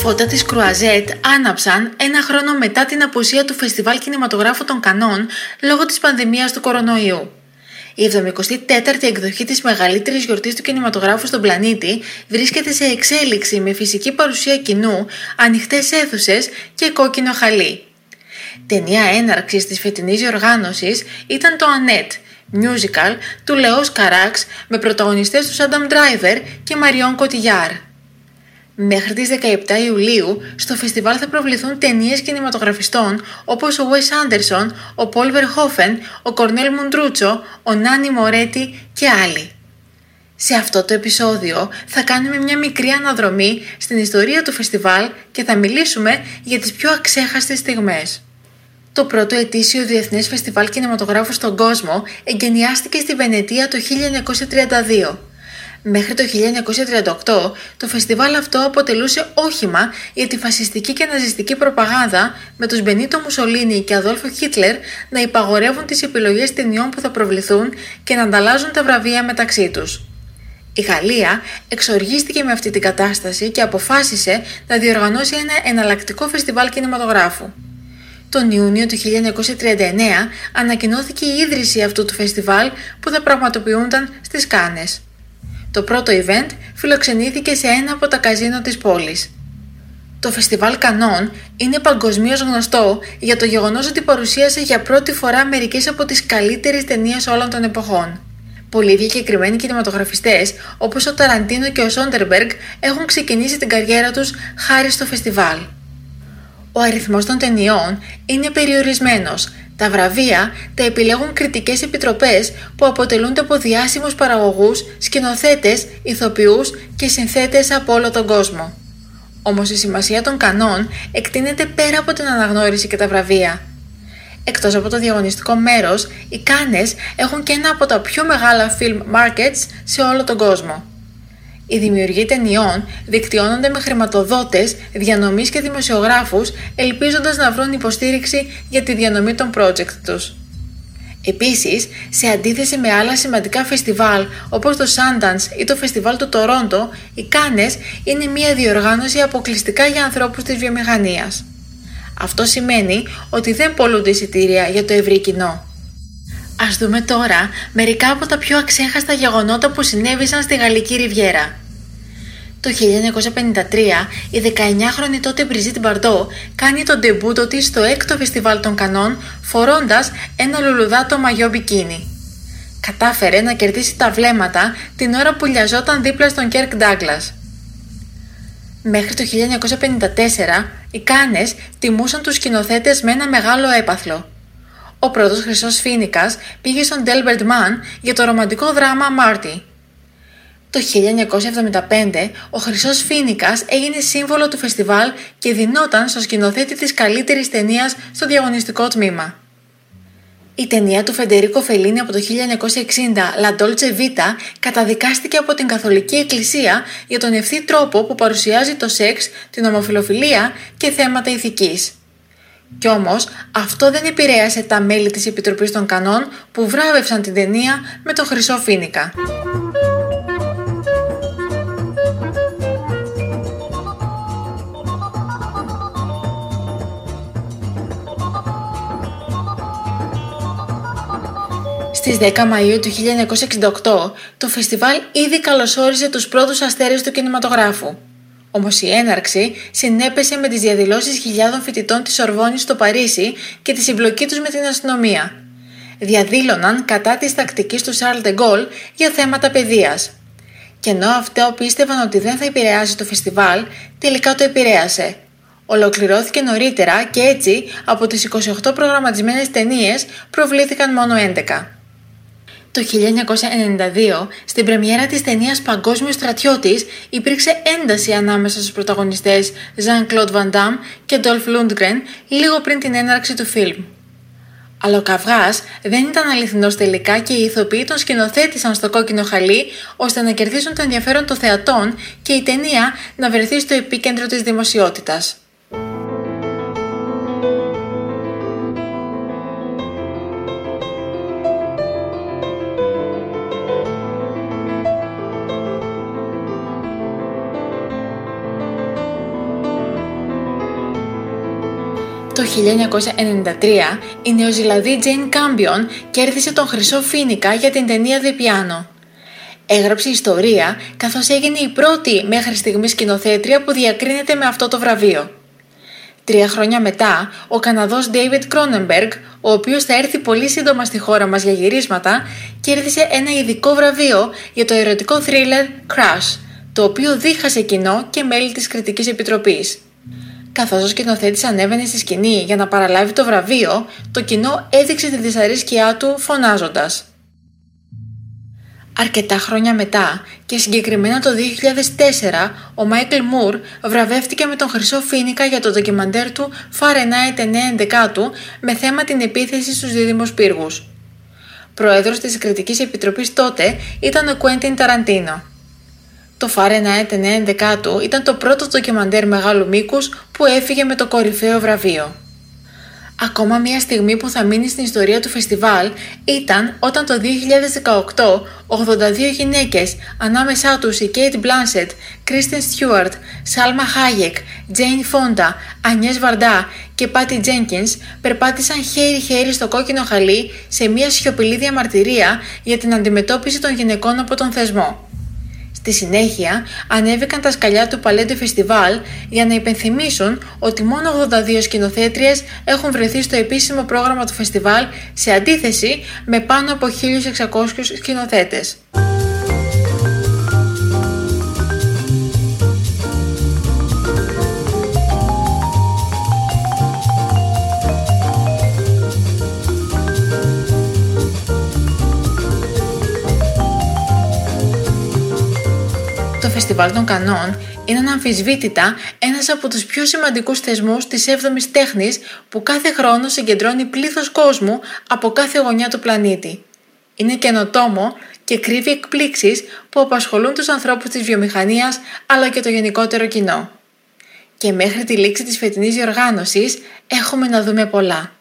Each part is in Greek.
Φώτα της Κρουαζέτ άναψαν ένα χρόνο μετά την απουσία του Φεστιβάλ Κινηματογράφου των Κανών λόγω της πανδημίας του κορονοϊού. Η 74η εκδοχή της μεγαλύτερης γιορτής του κινηματογράφου στον πλανήτη βρίσκεται σε εξέλιξη με φυσική παρουσία κοινού, ανοιχτές αίθουσες και κόκκινο χαλί. Ταινία έναρξης της φετινής διοργάνωσης ήταν το Annette, musical του Λεός Καράξ με πρωταγωνιστές του Adam Driver και Μαριόν Κωτιγιάρ. Μέχρι τις 17 Ιουλίου στο φεστιβάλ θα προβληθούν ταινίες κινηματογραφιστών όπως ο Wes Anderson, ο Paul Verhoeven, ο Κορνέλ Μουντρούτσο, ο Νάνι Μορέτη και άλλοι. Σε αυτό το επεισόδιο θα κάνουμε μια μικρή αναδρομή στην ιστορία του φεστιβάλ και θα μιλήσουμε για τις πιο αξέχαστες στιγμές. Το πρώτο ετήσιο Διεθνές Φεστιβάλ Κινηματογράφου στον κόσμο εγκαινιάστηκε στη Βενετία το 1932. Μέχρι το 1938 το φεστιβάλ αυτό αποτελούσε όχημα για τη φασιστική και ναζιστική προπαγάνδα με τους Μπενίτο Μουσολίνη και Αδόλφο Χίτλερ να υπαγορεύουν τις επιλογές ταινιών που θα προβληθούν και να ανταλλάζουν τα βραβεία μεταξύ τους. Η Γαλλία εξοργίστηκε με αυτή την κατάσταση και αποφάσισε να διοργανώσει ένα εναλλακτικό φεστιβάλ κινηματογράφου. Τον Ιούνιο του 1939 ανακοινώθηκε η ίδρυση αυτού του φεστιβάλ που θα πραγματοποιούνταν στις Κάνες. Το πρώτο event φιλοξενήθηκε σε ένα από τα καζίνο της πόλης. Το φεστιβάλ Κανών είναι παγκοσμίως γνωστό για το γεγονός ότι παρουσίασε για πρώτη φορά μερικές από τις καλύτερες ταινίες όλων των εποχών. Πολλοί διακεκριμένοι κινηματογραφιστές όπως ο Ταραντίνο και ο Σόντερμπεργκ έχουν ξεκινήσει την καριέρα τους χάρη στο φεστιβάλ. Ο αριθμός των ταινιών είναι περιορισμένος. Τα βραβεία τα επιλέγουν κριτικές επιτροπές που αποτελούνται από διάσημους παραγωγούς, σκηνοθέτες, ηθοποιούς και συνθέτες από όλο τον κόσμο. Όμως η σημασία των κανόν εκτείνεται πέρα από την αναγνώριση και τα βραβεία. Εκτός από το διαγωνιστικό μέρος, οι Κάνες έχουν και ένα από τα πιο μεγάλα film markets σε όλο τον κόσμο. Οι δημιουργοί ταινιών δικτυώνονται με χρηματοδότες, διανομής και δημοσιογράφους, ελπίζοντας να βρουν υποστήριξη για τη διανομή των project τους. Επίσης, σε αντίθεση με άλλα σημαντικά φεστιβάλ όπως το Sundance ή το φεστιβάλ του Τορόντο, οι Κάνες είναι μια διοργάνωση αποκλειστικά για ανθρώπους της βιομηχανίας. Αυτό σημαίνει ότι δεν πολλούνται εισιτήρια για το ευρύ κοινό. Ας δούμε τώρα μερικά από τα πιο αξέχαστα γεγονότα που συνέβησαν στη Γαλλική Ριβιέρα. Το 1953, η 19χρονη τότε Μπριζίτ Μπαρντό κάνει τον ντεμπούτο της στο έκτο φεστιβάλ των Κανών φορώντας ένα λουλουδάτο μαγιό μπικίνι. Κατάφερε να κερδίσει τα βλέμματα την ώρα που λιαζόταν δίπλα στον Κέρκ Ντάγκλας. Μέχρι το 1954, οι Κάνες τιμούσαν τους σκηνοθέτες με ένα μεγάλο έπαθλο. Ο πρώτος χρυσός φίνικας πήγε στον Delbert Mann για το ρομαντικό δράμα Μάρτι. Το 1975 ο Χρυσός Φίνικας έγινε σύμβολο του φεστιβάλ και δινόταν στο σκηνοθέτη της καλύτερης ταινίας στο διαγωνιστικό τμήμα. Η ταινία του Φεντερίκο Φελίνη από το 1960, La Dolce Vita, καταδικάστηκε από την Καθολική Εκκλησία για τον ευθύ τρόπο που παρουσιάζει το σεξ, την ομοφιλοφιλία και θέματα ηθικής. Κι όμως αυτό δεν επηρέασε τα μέλη της Επιτροπής των Κανών που βράβευσαν την ταινία με το Χρυσό Φίνικα. Στις 10 Μαΐου του 1968 το φεστιβάλ ήδη καλωσόριζε τους πρώτους αστέρες του κινηματογράφου. Όμως η έναρξη συνέπεσε με τις διαδηλώσεις χιλιάδων φοιτητών της Ορβόνης στο Παρίσι και τη συμπλοκή τους με την αστυνομία. Διαδήλωναν κατά της τακτικής του Σαρλ Ντεγκόλ για θέματα παιδείας. Και ενώ αυτό πίστευαν ότι δεν θα επηρεάσει το φεστιβάλ, τελικά το επηρέασε. Ολοκληρώθηκε νωρίτερα και έτσι από τις 28 προγραμματισμένες ταινίες προβλήθηκαν μόνο 11. Το 1992, στην πρεμιέρα της ταινίας «Παγκόσμιος στρατιώτης» υπήρξε ένταση ανάμεσα στους πρωταγωνιστές Jean-Claude Van Damme και Dolph Lundgren λίγο πριν την έναρξη του φιλμ. Αλλά ο καυγάς δεν ήταν αληθινός τελικά και οι ηθοποιοί τον σκηνοθέτησαν στο κόκκινο χαλί ώστε να κερδίσουν το ενδιαφέρον των θεατών και η ταινία να βρεθεί στο επίκεντρο της δημοσιότητας. Το 1993 η Νεοζηλανδή Jane Campion κέρδισε τον Χρυσό Φίνικα για την ταινία The Piano. Έγραψε ιστορία καθώς έγινε η πρώτη μέχρι στιγμής σκηνοθέτρια που διακρίνεται με αυτό το βραβείο. Τρία χρόνια μετά, ο Καναδός David Cronenberg, ο οποίος θα έρθει πολύ σύντομα στη χώρα μας για γυρίσματα, κέρδισε ένα ειδικό βραβείο για το ερωτικό thriller Crash, το οποίο δίχασε κοινό και μέλη της Κριτικής Επιτροπής. Καθώς ο σκηνοθέτης ανέβαινε στη σκηνή για να παραλάβει το βραβείο, το κοινό έδειξε τη δυσαρέσκειά του φωνάζοντας. Αρκετά χρόνια μετά και συγκεκριμένα το 2004, ο Μάικλ Μουρ βραβεύτηκε με τον Χρυσό Φίνικα για το ντοκιμαντέρ του Fahrenheit 9 του με θέμα την επίθεση στους δίδυμους πύργους. Πρόεδρος της Κριτικής Επιτροπής τότε ήταν ο Κουέντιν Ταραντίνο. Το Fahrenheit 9 ήταν το πρώτο ντοκιμαντέρ μεγάλου μήκους που έφυγε με το κορυφαίο βραβείο. Ακόμα μια στιγμή που θα μείνει στην ιστορία του φεστιβάλ ήταν όταν το 2018 82 γυναίκες ανάμεσά τους η Kate Blanchett, Kristen Stewart, Salma Hayek, Jane Fonda, Agnes Varda και Patty Jenkins περπάτησαν χέρι-χέρι στο κόκκινο χαλί σε μια σιωπηλή διαμαρτυρία για την αντιμετώπιση των γυναικών από τον θεσμό. Στη συνέχεια ανέβηκαν τα σκαλιά του Παλέντε Φεστιβάλ για να υπενθυμίσουν ότι μόνο 82 σκηνοθέτριες έχουν βρεθεί στο επίσημο πρόγραμμα του φεστιβάλ σε αντίθεση με πάνω από 1600 σκηνοθέτες. Φεστιβάλ των Κανών είναι αναμφισβήτητα ένας από τους πιο σημαντικούς θεσμούς της 7ης τέχνης που κάθε χρόνο συγκεντρώνει πλήθος κόσμου από κάθε γωνιά του πλανήτη. Είναι καινοτόμο και κρύβει εκπλήξεις που απασχολούν τους ανθρώπους της βιομηχανίας αλλά και το γενικότερο κοινό. Και μέχρι τη λήξη της φετινής διοργάνωσης έχουμε να δούμε πολλά.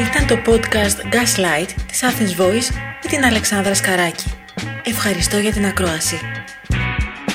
Ήταν το podcast Gaslight της Athens Voice με την Αλεξάνδρα Σκαράκη. Ευχαριστώ για την ακρόαση.